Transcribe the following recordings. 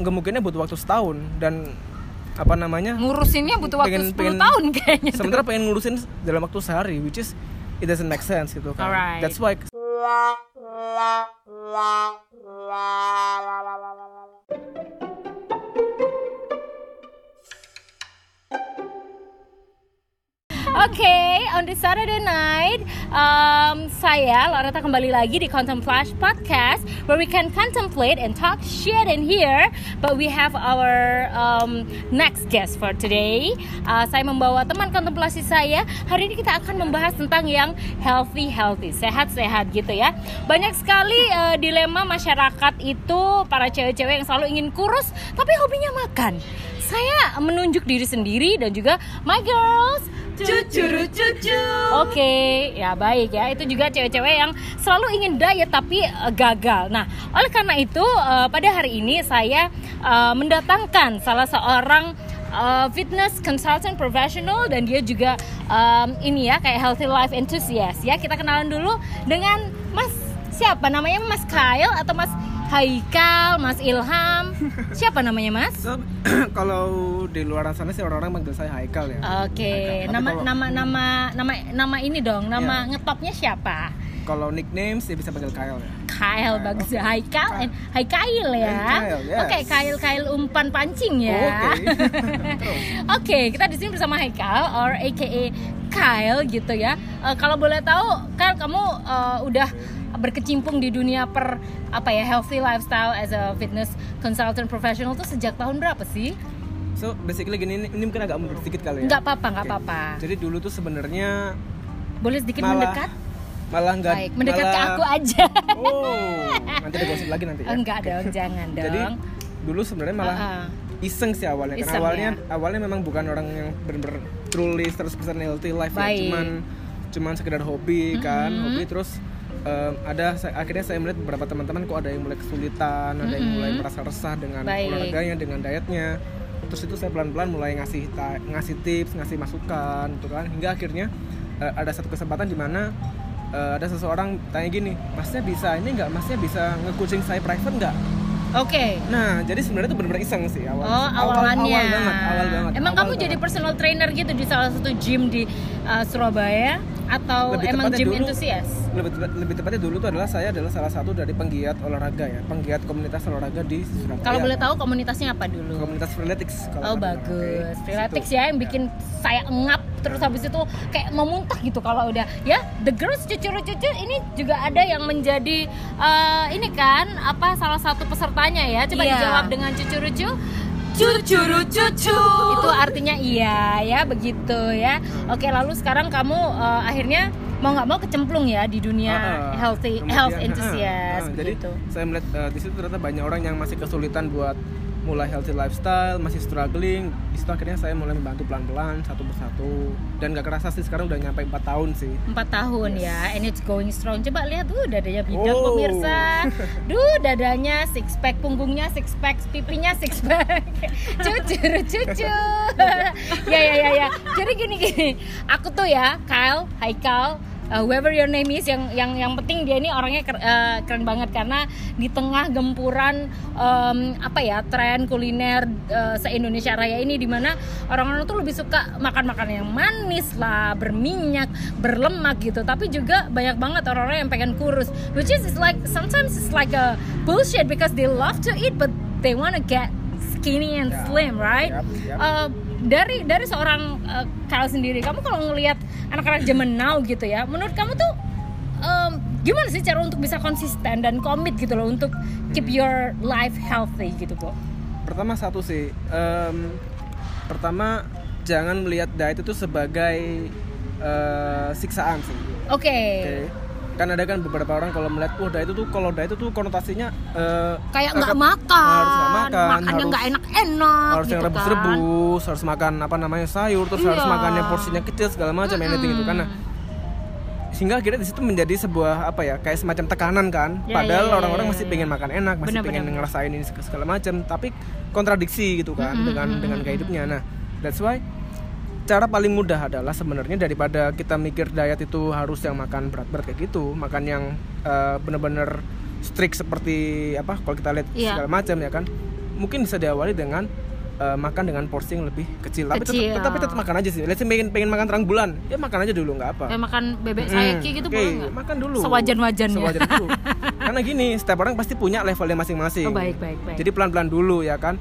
gemukinnya butuh waktu setahun dan apa namanya ngurusinnya butuh waktu 10 tahun kayaknya tuh. sementara pengen ngurusin dalam waktu sehari which is it doesn't make sense gitu kan Alright. that's why Oke, on this Saturday night, um, saya Loretta kembali lagi di Content Flash Podcast, where we can contemplate and talk shit in here. But we have our um, next guest for today. Uh, saya membawa teman kontemplasi saya. Hari ini kita akan membahas tentang yang healthy healthy, sehat-sehat gitu ya. Banyak sekali uh, dilema masyarakat itu para cewek-cewek yang selalu ingin kurus, tapi hobinya makan. Saya menunjuk diri sendiri dan juga my girls cucuru cucu. Oke, ya baik ya. Itu juga cewek-cewek yang selalu ingin diet tapi eh, gagal. Nah, oleh karena itu eh, pada hari ini saya eh, mendatangkan salah seorang eh, fitness consultant professional dan dia juga em, ini ya kayak healthy life enthusiast ya. Kita kenalan dulu dengan siapa namanya Mas Kyle atau Mas Haikal, Mas Ilham. Siapa namanya Mas? So, kalau di luar sana sih orang-orang manggil saya Haikal ya Oke. Tapi nama kalau- nama nama nama nama ini dong, nama Iya. ngetopnya siapa? kalau nickname sih bisa panggil Kyle ya Kyle bagus ya, Haikal, and Haikal ya. And Kyle, yes. Oke, Kyle Kyle umpan pancing ya. Oke. Oke, kita di sini bersama Haikal or AKA Kyle gitu ya. Eh, kalau boleh tahu, Kyle kamu eh, udah berkecimpung di dunia per apa ya healthy lifestyle as a fitness consultant professional tuh sejak tahun berapa sih? so basically gini ini, ini mungkin agak mundur sedikit kali ya Nggak apa-apa, nggak Oke. apa-apa. jadi dulu tuh sebenarnya Boleh sedikit malah mendekat? malah nggak Baik, mendekat ke malah- aku aja. oh nanti ada gosip lagi nanti ya Enggak dong, jangan dong. jadi dulu sebenarnya malah Uh-uh. iseng sih awalnya Iseng, karena awalnya ya. awalnya memang bukan orang yang benar-benar truly 100% healthy life ya cuman cuman sekedar hobi kan Mm-mm. hobi terus em, ada saya- akhirnya saya melihat beberapa teman-teman kok ada yang mulai kesulitan ada yang mulai merasa resah dengan Baik. olahraganya dengan dietnya terus itu saya pelan-pelan mulai ngasih ta- ngasih tips ngasih masukan gitu kan hingga akhirnya eh, ada satu kesempatan di mana eh, ada seseorang tanya gini masnya bisa ini nggak masnya bisa nge-coaching saya private nggak Oke. Nah, jadi sebenarnya itu benar-benar iseng sih awal. Oh, awalannya. Awal, awal banget, awal banget. Emang awal kamu jadi banget. personal trainer gitu di salah satu gym di uh, Surabaya atau Lebih emang gym dulu- enthusiast? lebih tepat- lebih tepatnya dulu tuh adalah saya adalah salah satu dari penggiat olahraga ya, penggiat komunitas olahraga di Surabaya. Kalau boleh tahu komunitasnya apa dulu? komunitas freeletics kalau Oh bagus, Oke, freeletics ya yang bikin saya engap terus habis itu kayak mau muntah gitu kalau udah ya the girls cucu-cucu ini juga ada yang menjadi eh, ini kan apa salah satu pesertanya ya coba Iya. dijawab dengan cucu-cucu Cucuru cucu. itu artinya iya ya begitu ya oke lalu sekarang kamu eh, akhirnya mau nggak mau kecemplung ya di dunia ah. healthy Kemudian, health ah, enthusiast ah, jadi begitu saya melihat eh, di situ ternyata banyak orang yang masih kesulitan buat mulai healthy lifestyle, masih struggling. Di situ akhirnya saya mulai membantu pelan-pelan satu persatu. Dan gak kerasa sih sekarang udah nyampe 4 tahun sih. empat tahun ya and it's going strong. Coba lihat tuh dadanya bidang Oh. pemirsa. Duh dadanya six pack punggungnya six pack pipinya six pack. Cucu cucu ya ya ya ya. Jadi gini gini. Aku tuh ya Kyle Haikal uh, whoever your name is yang yang yang penting dia ini orangnya ker- eh, keren banget karena di tengah gempuran em, apa ya tren kuliner eh, se Indonesia Raya ini di mana orang-orang tuh lebih suka makan makanan yang manis lah berminyak berlemak gitu tapi juga banyak banget orang-orang yang pengen kurus which is it's like sometimes it's like a bullshit because they love to eat but they wanna get skinny and Ya. slim right Yap, yap. Uh, dari dari seorang uh, Kyle sendiri kamu kalau ngelihat anak-anak zaman now gitu ya menurut kamu tuh um, gimana sih cara untuk bisa konsisten dan komit gitu loh untuk keep your life healthy gitu kok Pertama satu sih, em, pertama jangan melihat diet itu sebagai eh, siksaan sih. oke Oke. Kan ada kan beberapa orang kalau melihat, wah diet itu tuh kalau diet itu tuh konotasinya eh, kayak nggak makan harus nggak makan, makannya harus- nggak enak-enak harus gitu yang kan rebus-rebus, harus makan apa namanya sayur, terus harus Iya. makannya porsinya kecil segala macam, anything itu karena sehingga akhirnya di situ menjadi sebuah apa ya kayak semacam tekanan kan Ya, padahal ya, ya, orang-orang ya, masih ya. pengen makan enak masih Benar, pengen benar. ngerasain ini seg- segala macam tapi kontradiksi gitu kan dengan mm-mm, dengan gaya hidupnya nah that's why cara paling mudah adalah sebenarnya daripada kita mikir diet itu harus yang makan berat-berat kayak gitu makan yang eh, bener-bener strict seperti apa kalau kita lihat Iya. segala macam ya kan mungkin bisa diawali dengan eh, makan dengan porsi yang lebih kecil, tapi tetap, Kecil. tapi tetap makan aja sih. Let's say pengen pengen makan terang bulan, ya makan aja dulu nggak apa. Kayak makan bebek Hmm, sayaki gitu oke, boleh nggak? Makan dulu. Sewajan-wajannya. Sewajan dulu. Karena gini, setiap orang pasti punya levelnya masing-masing. Oh, baik, baik, baik. Jadi pelan-pelan dulu ya kan.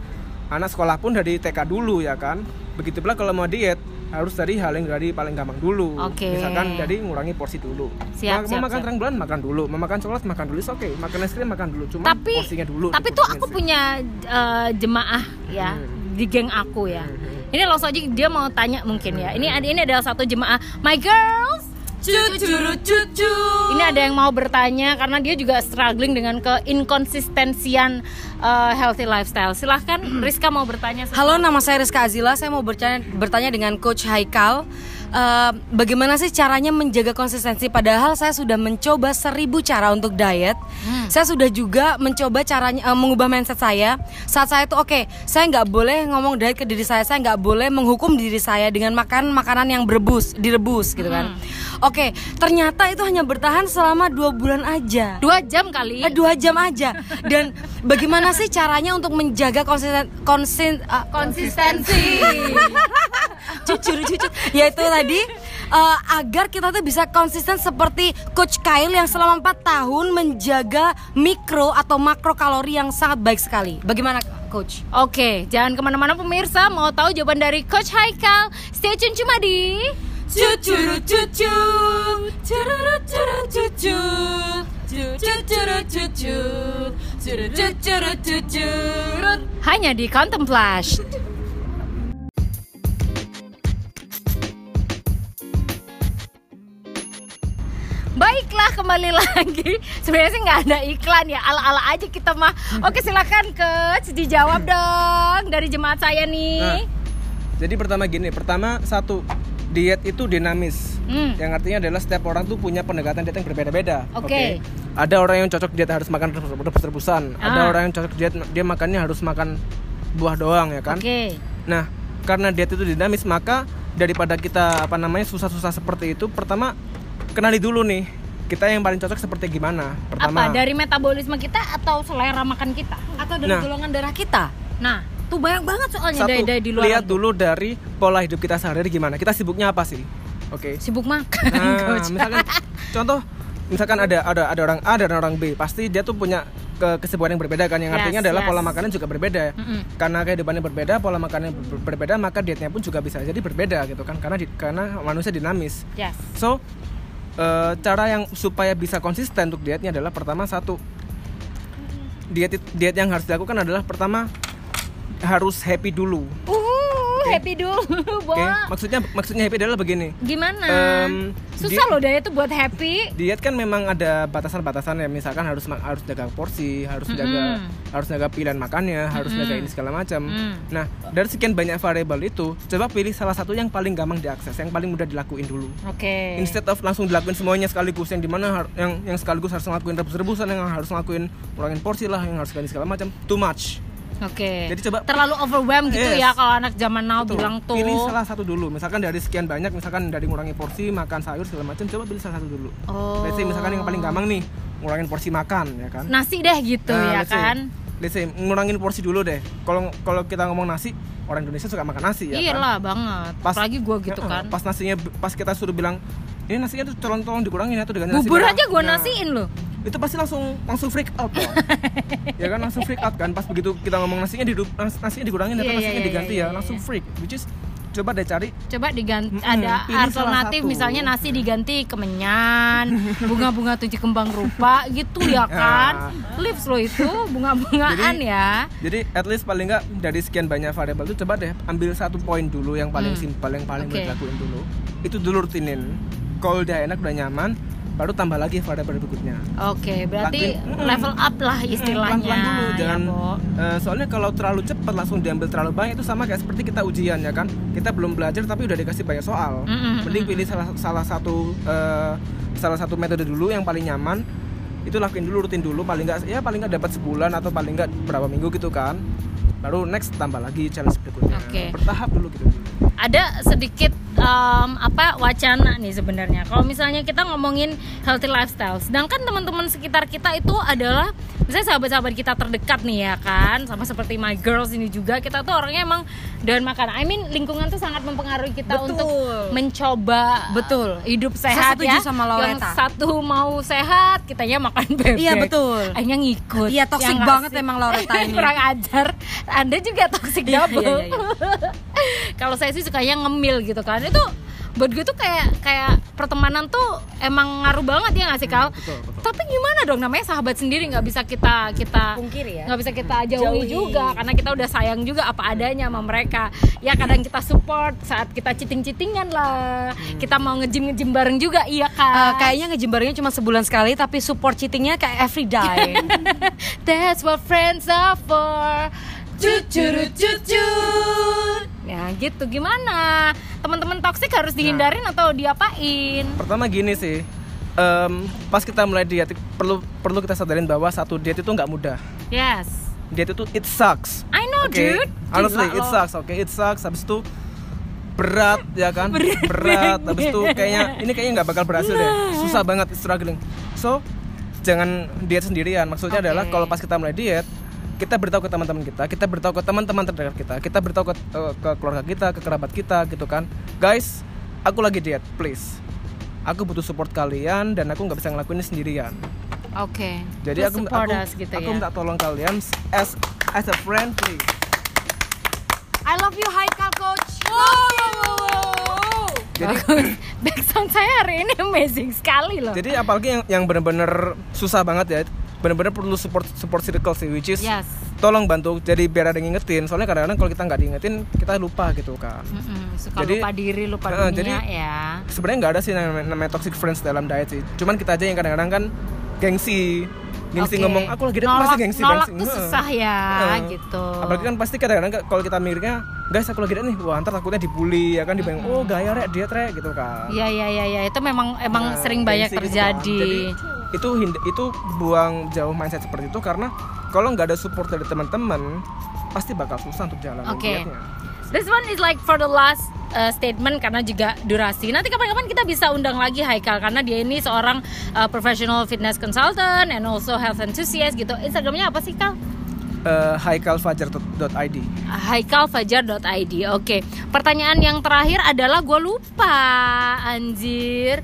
Anak sekolah pun dari TK dulu ya kan. Begitu pula kalau mau diet harus dari hal yang dari paling gampang dulu. Oke. Misalkan dari ngurangi porsi dulu. Siap, mau, siap, mau makan siap. terang bulan makan dulu. Mau makan coklat makan dulu. Oke, makan es krim makan dulu. Cuma tapi porsinya dulu. tapi tuh aku sih. punya eh, jemaah ya Hmm. di geng aku ya Hmm. ini langsung aja dia mau tanya mungkin ya ini ini adalah satu jemaah my girls cucu. ini ada yang mau bertanya karena dia juga struggling dengan keinkonsistensian eh, healthy lifestyle silahkan Rizka mau bertanya Halo, nama saya Rizka Azila. Saya mau bertanya, bertanya dengan Coach Haikal. Eh, bagaimana sih caranya menjaga konsistensi? Padahal saya sudah mencoba seribu cara untuk diet. Saya sudah juga mencoba caranya eh, mengubah mindset saya. Saat saya tuh oke, saya nggak boleh ngomong diet ke diri saya. Saya nggak boleh menghukum diri saya dengan makan makanan yang berebus, direbus gitu kan. Oke, ternyata itu hanya bertahan selama dua bulan aja. dua jam kali Eh, dua jam aja. Dan bagaimana sih caranya untuk menjaga konsisten konsin ah, konsistensi jujur jujur yaitu tadi eh, agar kita tuh bisa konsisten seperti Coach Kyle yang selama 4 tahun menjaga mikro atau makro kalori yang sangat baik sekali. Bagaimana Coach? Oke, jangan ke mana-mana pemirsa. Mau tahu jawaban dari Coach Haikal? Stay tune cuma di Cucuru cucu. Cururu curu cucu. Cucuru cucu. Curu cucuru cucu. hanya di Quantum Baiklah kembali lagi. Sebenarnya sih nggak ada iklan ya, ala-ala aja kita mah. Oke silakan coach dijawab dong dari jemaat saya nih. Nah, jadi pertama gini, pertama satu diet itu dinamis. Hmm. Yang artinya adalah setiap orang tuh punya pendekatan diet yang berbeda-beda. Oke. Ada orang yang cocok diet harus makan rebus-rebusan. Ada Ah. orang yang cocok diet dia makannya harus makan buah doang ya kan. Oke. Nah, karena diet itu dinamis, maka daripada kita apa namanya susah-susah seperti itu, pertama kenali dulu nih kita yang paling cocok seperti gimana. Pertama, Apa dari metabolisme kita atau selera makan kita? Atau dari Nah. golongan darah kita? Nah, tuh banyak banget soalnya satu dari, dari di luar. lihat dulu dari pola hidup kita sehari-hari gimana. Kita sibuknya apa sih? Oke. Sibuk makan, Nah, misalkan contoh misalkan ada ada ada orang A dan orang B, pasti dia tuh punya ke kesibukan yang berbeda kan yang Yes, artinya adalah yes. pola makannya juga berbeda. Mm-mm. Karena kehidupannya berbeda, pola makannya ber- berbeda, maka dietnya pun juga bisa jadi berbeda gitu kan. Karena di- karena manusia dinamis. Yes. So eh, cara yang supaya bisa konsisten untuk dietnya adalah pertama satu diet diet yang harus dilakukan adalah pertama harus happy dulu. Uh, happy dulu, Oke, Bo. maksudnya maksudnya happy adalah begini. Gimana? Em, Susah di- loh diet itu buat happy. Diet kan memang ada batasan-batasan ya, misalkan harus harus jaga porsi, harus jaga harus jaga pilihan makannya, harus jaga ini segala macam. Mm. Nah, dari sekian banyak variabel itu, coba pilih salah satu yang paling gampang diakses, yang paling mudah dilakuin dulu. Oke. Instead of langsung dilakuin semuanya sekaligus yang di mana yang yang sekaligus harus ngelakuin rebus-rebusan yang harus ngelakuin kurangin porsi lah yang harus ganti segala macam too much Oke. Jadi coba- terlalu overwhelm gitu Yes. ya kalau anak zaman now Betul. bilang tuh. pilih salah satu dulu misalkan dari sekian banyak misalkan dari ngurangi porsi makan sayur segala macam coba pilih salah satu dulu Oh. Let's say misalkan yang paling gampang nih ngurangin porsi makan ya kan Nasi deh gitu Nah, ya let's say- kan. let's say ngurangin porsi dulu deh kalau kalau kita ngomong nasi orang Indonesia suka makan nasi ya Iya kan lah banget. Apalagi gua gitu Heeh, kan. pas nasinya pas kita suruh bilang ini nasinya tuh tolong tolong dikurangin ya tuh diganti Bubur merah." aja gua Nah, nasiin loh. itu pasti langsung langsung freak out ya kan langsung freak out kan pas begitu kita ngomong nasinya di nasinya dikurangin Iya, atau iya, nasinya iya, diganti iya, ya iya. langsung freak which is coba deh cari Coba diganti Mm-mm, ada alternatif misalnya nasi diganti kemenyan, bunga-bunga tujuh kembang rupa gitu ya kan. Lips lo itu bunga-bungaan ya. jadi at least paling nggak dari sekian banyak variabel itu coba deh ambil satu poin dulu yang paling Hmm. simpel yang paling mudah dilakuin dulu itu dulu rutinin kalau udah enak udah nyaman baru tambah lagi variabel berikutnya. Oke, berarti Lakuin, mm-mm. level up lah istilahnya. pelan-pelan dulu ya, jangan Bo. eh, soalnya kalau terlalu cepat langsung diambil terlalu banyak itu sama kayak seperti kita ujian ya kan? Kita belum belajar tapi udah dikasih banyak soal. Mm-mm, mending pilih salah salah satu eh, salah satu metode dulu yang paling nyaman. Itu lakuin dulu rutin dulu. Paling nggak ya paling nggak dapat sebulan atau paling nggak berapa minggu gitu kan. Baru next tambah lagi challenge berikutnya. Oke. bertahap dulu gitu. Ada sedikit em, apa wacana nih sebenarnya. Kalau misalnya kita ngomongin healthy lifestyle, sedangkan teman-teman sekitar kita itu adalah misalnya sahabat-sahabat kita terdekat nih ya kan, sama seperti my girls ini juga kita tuh orangnya emang doyan makan. I mean lingkungan tuh sangat mempengaruhi kita Betul. untuk mencoba Betul. hidup sehat ya. sama Yang satu mau sehat, kitanya makan bebek. Iya, betul. Akhirnya ngikut. Iya, toxic Ya banget emang Loretta ini. Kurang ajar. Anda juga toxic Iya, double. iya, iya, Kalau saya sih sukanya ngemil gitu kan. Itu buat gue tuh kayak kayak pertemanan tuh emang ngaruh banget ya nggak sih Kal? betul, betul. Tapi gimana dong namanya sahabat sendiri nggak bisa kita kita Pungkiri ya? nggak bisa kita jauhi, Jauhi. juga karena kita udah sayang juga apa adanya sama mereka. Ya kadang kita support saat kita citing-citingan lah. Kita mau ngejim ngejim bareng juga iya kan? kayaknya ngejembarnya cuma sebulan sekali tapi support cheatingnya kayak every day. That's what friends are for. Cucuru cucu. Ya gitu. Gimana? Teman-teman toksik harus dihindarin atau diapain? pertama gini sih em, pas kita mulai diet perlu perlu kita sadarin bahwa satu diet itu nggak mudah. Yes. diet itu it sucks. I know, Oke, dude. honestly Gila it sucks oke? It sucks habis itu berat ya kan? Berat, habis itu kayaknya ini kayaknya nggak bakal berhasil deh. Susah banget struggling. So jangan diet sendirian. Maksudnya Oke. adalah kalau pas kita mulai diet kita beritahu ke teman-teman kita, kita beritahu ke teman-teman terdekat kita, kita beritahu ke, eh, ke keluarga kita, ke kerabat kita gitu kan. Guys, aku lagi diet, please. Aku butuh support kalian dan aku nggak bisa ngelakuin ini sendirian. Oke. Jadi Lu aku aku, us gitu aku ya. minta tolong kalian as as a friend please. I love you Haikal coach. Jadi Backsound saya hari ini amazing sekali loh. jadi apalagi yang yang benar-benar susah banget ya, benar-benar perlu support support circle sih which is Yes. tolong bantu jadi biar ada yang ngingetin. Soalnya kadang-kadang kalau kita nggak diingetin kita lupa gitu kan. Mm-mm, suka Jadi- lupa diri, lupa Heeh, dunia jadi- ya. Sebenarnya nggak ada sih namanya, namanya toxic friends dalam diet sih. Cuman kita aja yang kadang-kadang kan gengsi gengsi Oke. ngomong aku lagi diet nolak, masih gengsi nolak gengsi. tuh susah ya Heeh. gitu. Apalagi kan pasti kadang-kadang kalau kita mikirnya, guys aku lagi diet nih, wah ntar takutnya dibully ya kan dibayang, oh gaya rek diet rek gitu kan. Iya iya iya ya. itu memang emang Nah, sering banyak gengsi gitu kan. terjadi. Jadi itu itu buang jauh mindset seperti itu karena kalau nggak ada support dari teman-teman pasti bakal susah untuk jalan Oke. dietnya. This one is like for the last uh, statement karena juga durasi. Nanti kapan-kapan kita bisa undang lagi Haikal karena dia ini seorang uh, professional fitness consultant and also health enthusiast gitu. Instagramnya apa sih Kal? Eh, haikalfajar.id haikalfajar.id Oke, pertanyaan yang terakhir adalah gue lupa, anjir.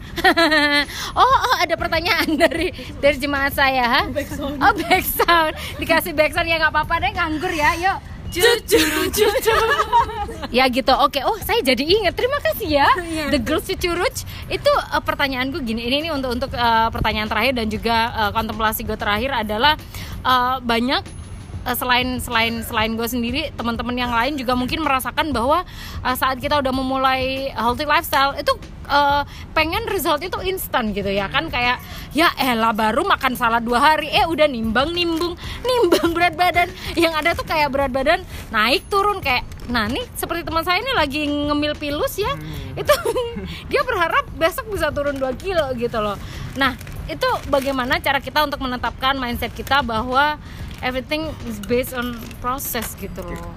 oh, oh, ada pertanyaan dari dari jemaat saya. ha? Oh, backsound. Dikasih backsound ya nggak apa-apa deh, nganggur ya. Yuk. Cucuru cucu. Ya gitu. Oke. Oh, saya jadi ingat. Terima kasih ya. The Girls Cucuruch. Itu uh, pertanyaan gue gini. Ini nih untuk untuk uh, pertanyaan terakhir dan juga uh, kontemplasi gue terakhir adalah uh, banyak uh, selain selain selain gue sendiri teman-teman yang lain juga mungkin merasakan bahwa uh, saat kita udah memulai healthy lifestyle itu uh, pengen result itu instan gitu ya kan? Kayak ya elah baru makan salad dua hari. Eh udah nimbang nimbung nimbang berat badan. Yang ada tuh kayak berat badan naik turun kayak nah nih seperti teman saya ini lagi ngemil pilus ya. Itu dia berharap besok bisa turun 2 kilo gitu loh. Nah itu bagaimana cara kita untuk menetapkan mindset kita bahwa everything is based on process gitu loh.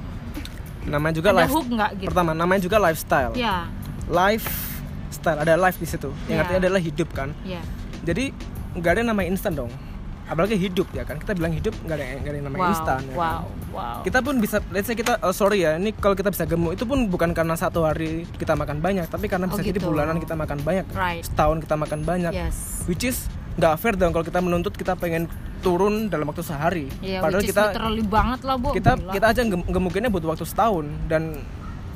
Namanya juga ada life hook nggak gitu? pertama namanya juga lifestyle. Ya. Lifestyle ada life di situ. Yang Ya. artinya adalah hidup kan? Ya. Jadi nggak ada nama instan dong. Apalagi hidup ya kan? Kita bilang hidup nggak ada nggak ada namanya wow instan ya kan? wow wow. Kita pun bisa let's say kita oh, sorry ya ini kalau kita bisa gemuk itu pun bukan karena satu hari kita makan banyak tapi karena Oh, bisa jadi gitu. bulanan kita makan banyak Right. setahun kita makan banyak. Yes. Which is nggak fair dong kalau kita menuntut kita pengen turun dalam waktu sehari. Iya, padahal kita literally banget lah bu kita Gila. kita aja gem- gemukinnya butuh waktu setahun dan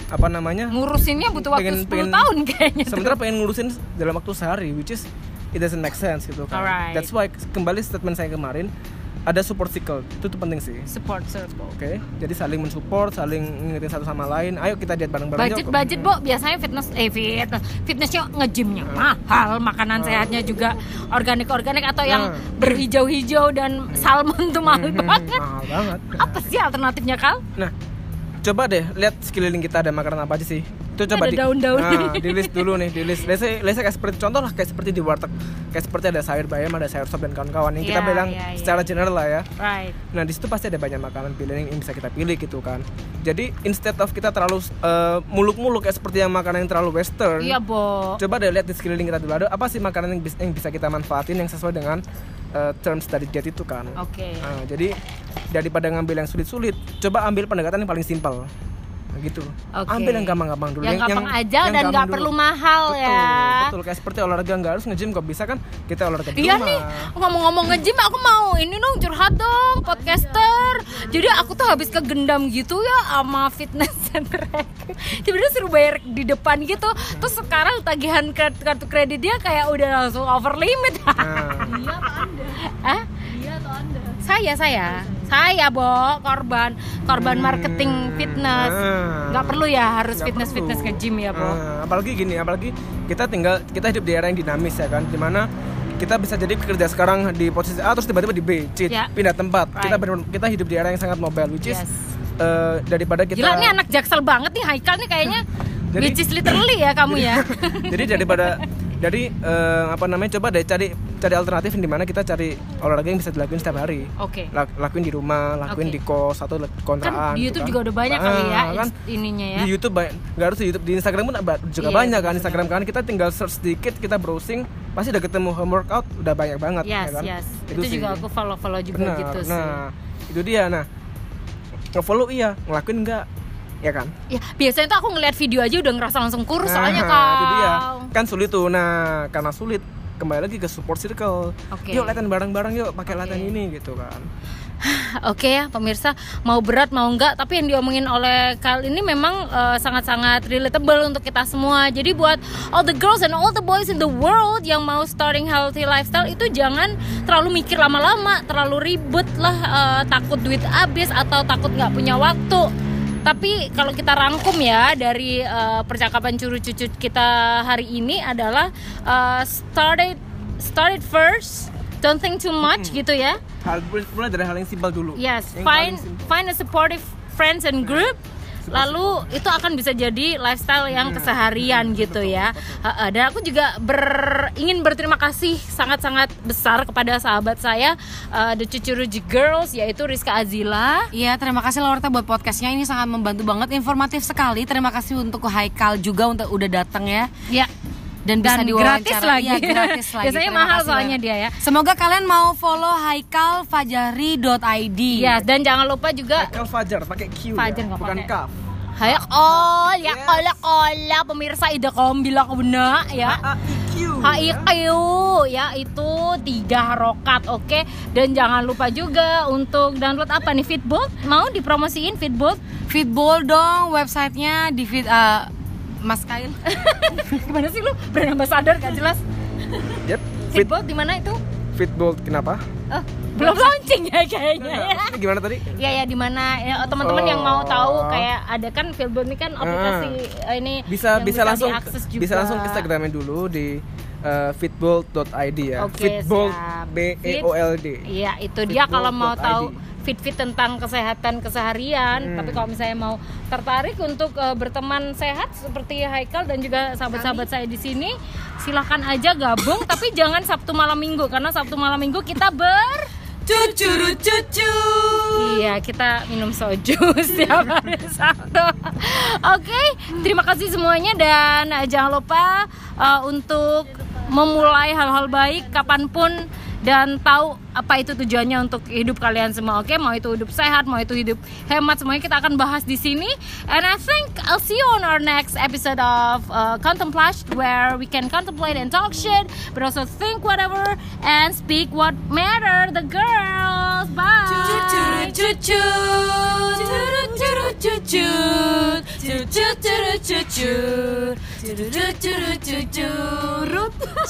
apa namanya? Ngurusinnya butuh waktu 10 pengen- tahun kayaknya sementara pengen ngurusin dalam waktu sehari which is it doesn't make sense gitu kan. Alright. that's why kembali statement saya kemarin ada support circle. Itu tuh penting sih. Support circle. Oke jadi saling mensupport saling ngingetin satu sama lain. Ayo kita diet bareng-bareng budget yuk. budget bu biasanya fitness eh fitness fitnessnya ngejimnya mahal makanan sehatnya juga organik organik atau yang Nah. berhijau-hijau dan salmon tuh mahal banget. Mahal banget. Apa sih alternatifnya kal? Nah coba deh lihat sekeliling kita ada makanan apa aja sih itu coba Ada daun-daunnya. nah, di list dulu nih di list let's say kayak seperti contoh lah kayak seperti di warteg kayak seperti ada sayur bayam ada sayur sop dan kawan-kawan yang kita Iya, bilang iya, iya. secara general lah ya Right. Nah di situ pasti ada banyak makanan pilihan yang bisa kita pilih gitu kan. Jadi instead of kita terlalu eh, muluk-muluk kayak seperti yang makanan yang terlalu western. Iya, Bo. Coba deh lihat di sekeliling kita dulu ada apa sih makanan yang, bis- yang bisa kita manfaatin yang sesuai dengan eh, terms dari diet itu kan. Oke. Nah, jadi daripada ngambil yang sulit-sulit, coba ambil pendekatan yang paling simpel. Gitu. Oke. Ambil yang gampang-gampang dulu. Yang gampang aja yang dan nggak perlu mahal betul, ya. Betul, kayak seperti olahraga nggak harus nge-gym kok bisa kan kita olahraga di Iya rumah. nih, ngomong-ngomong nge-gym aku mau ini dong curhat dong podcaster. Jadi aku tuh habis kegendam gitu ya sama fitness center. Tiba-tiba suruh bayar di depan gitu. Terus sekarang tagihan kartu kredit dia kayak udah langsung over limit. Nah, Hah? Saya, saya. Saya, Bo, korban korban marketing fitness. Ah. Nggak perlu ya harus Nggak fitness-fitness ke perlu. gym ya, Bo. Ah, apalagi gini, apalagi kita tinggal kita hidup di era yang dinamis ya kan, di mana kita bisa jadi kerja sekarang di posisi A terus tiba-tiba di B, cheat, Ya. pindah tempat. Kita Right. bener- kita hidup di era yang sangat mobile, which is Yes. eh, daripada kita Gila nih anak jaksel banget nih Haikal nih kayaknya. Jadi- Which is literally ya kamu ya. jadi daripada jadi eh, apa namanya coba deh cari cari alternatif di mana kita cari olahraga yang bisa dilakuin setiap hari. Oke. Lak- lakuin di rumah, lakuin Oke. di kos atau kontrakan. Kan di gitu YouTube kan. juga udah banyak kali ya Ah, kan ininya ya. di YouTube banyak nggak harus di YouTube di Instagram pun juga Iya, banyak kan Instagram kan kita tinggal search sedikit kita browsing pasti udah ketemu home workout udah banyak banget Yes, ya kan yes. Itu, sih. juga aku follow-follow juga Benar. gitu sih. nah itu dia nah ngefollow iya ngelakuin enggak ya kan Ya, biasanya tuh aku ngeliat video aja udah ngerasa langsung kurus Nah, soalnya kau. itu dia kan sulit tuh nah karena sulit kembali lagi ke support circle. Oke. yuk latihan bareng-bareng yuk pakai latihan ini gitu kan. Oke ya pemirsa. Mau berat mau enggak tapi yang diomongin oleh Kal ini memang eh, sangat-sangat relatable untuk kita semua. Jadi buat all the girls and all the boys in the world yang mau starting healthy lifestyle itu jangan terlalu mikir lama-lama terlalu ribet lah eh, takut duit habis atau takut nggak punya waktu tapi kalau kita rangkum ya dari eh, percakapan curu cucu kita hari ini adalah eh, started started first don't think too much gitu ya. Hal mulai dari hal yang simpel dulu. Yes, Yang find find a supportive friends and group. Lalu itu akan bisa jadi lifestyle yang keseharian gitu ya. Dan aku juga ber- ingin berterima kasih sangat-sangat besar kepada sahabat saya uh, The Cucuruji Girls yaitu Rizka Azila. Iya, terima kasih Lorta buat podcastnya ini sangat membantu banget, informatif sekali. Terima kasih untuk Haikal juga untuk udah datang ya. Ya. Dan bisa Dan diwawancara. gratis lagi. Iya, gratis lagi. Biasanya Terima mahal soalnya banget. dia ya. Semoga kalian mau follow haikalfajari.id. Ya, dan jangan lupa juga Haikal Fajar pakai Q Fajar ya, nggak bukan pakai. kaf Hayak oh ya Yes. olah olah pemirsa ida kaum bilang benar ya. HIQ ya itu tiga rokat oke dan jangan lupa juga untuk download apa nih Fitbolt mau dipromosiin Fitbolt Fitball dong websitenya di fit eh, Mas Kail. gimana sih lu brand ambassador gak jelas Yep. Fit, Fitbolt di mana itu Fitbolt kenapa? oh, belum launching ya kayaknya ya Ini gimana tadi? Ya ya di mana ya, teman-teman yang mau tahu Oh. kayak ada kan Fitbolt ini kan aplikasi eh, ini Bisa yang bisa langsung juga. bisa langsung ke Instagramnya dulu di uh, fitbolt.id ya. Oke, Fitbolt. B E O L D. Iya, itu dia kalau mau tahu fit-fit tentang kesehatan keseharian. Hmm. Tapi kalau misalnya mau tertarik untuk eh, berteman sehat seperti Haikal dan juga sahabat-sahabat saya di sini, silahkan aja gabung. tapi jangan Sabtu malam Minggu karena Sabtu malam Minggu kita ber Cucuru cucu. Iya, kita minum soju setiap hari Sabtu. Oke, terima kasih semuanya dan jangan lupa eh, untuk memulai hal-hal baik kapan pun dan tahu apa itu tujuannya untuk hidup kalian semua. Oke, mau itu hidup sehat, mau itu hidup hemat, semuanya kita akan bahas di sini. And I think I'll see you on our next episode of uh, Contemplation where we can contemplate and talk shit, but also think whatever and speak what matter. The girls, bye.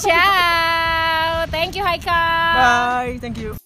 Ciao. Thank you, Haikal. Bye, thank you.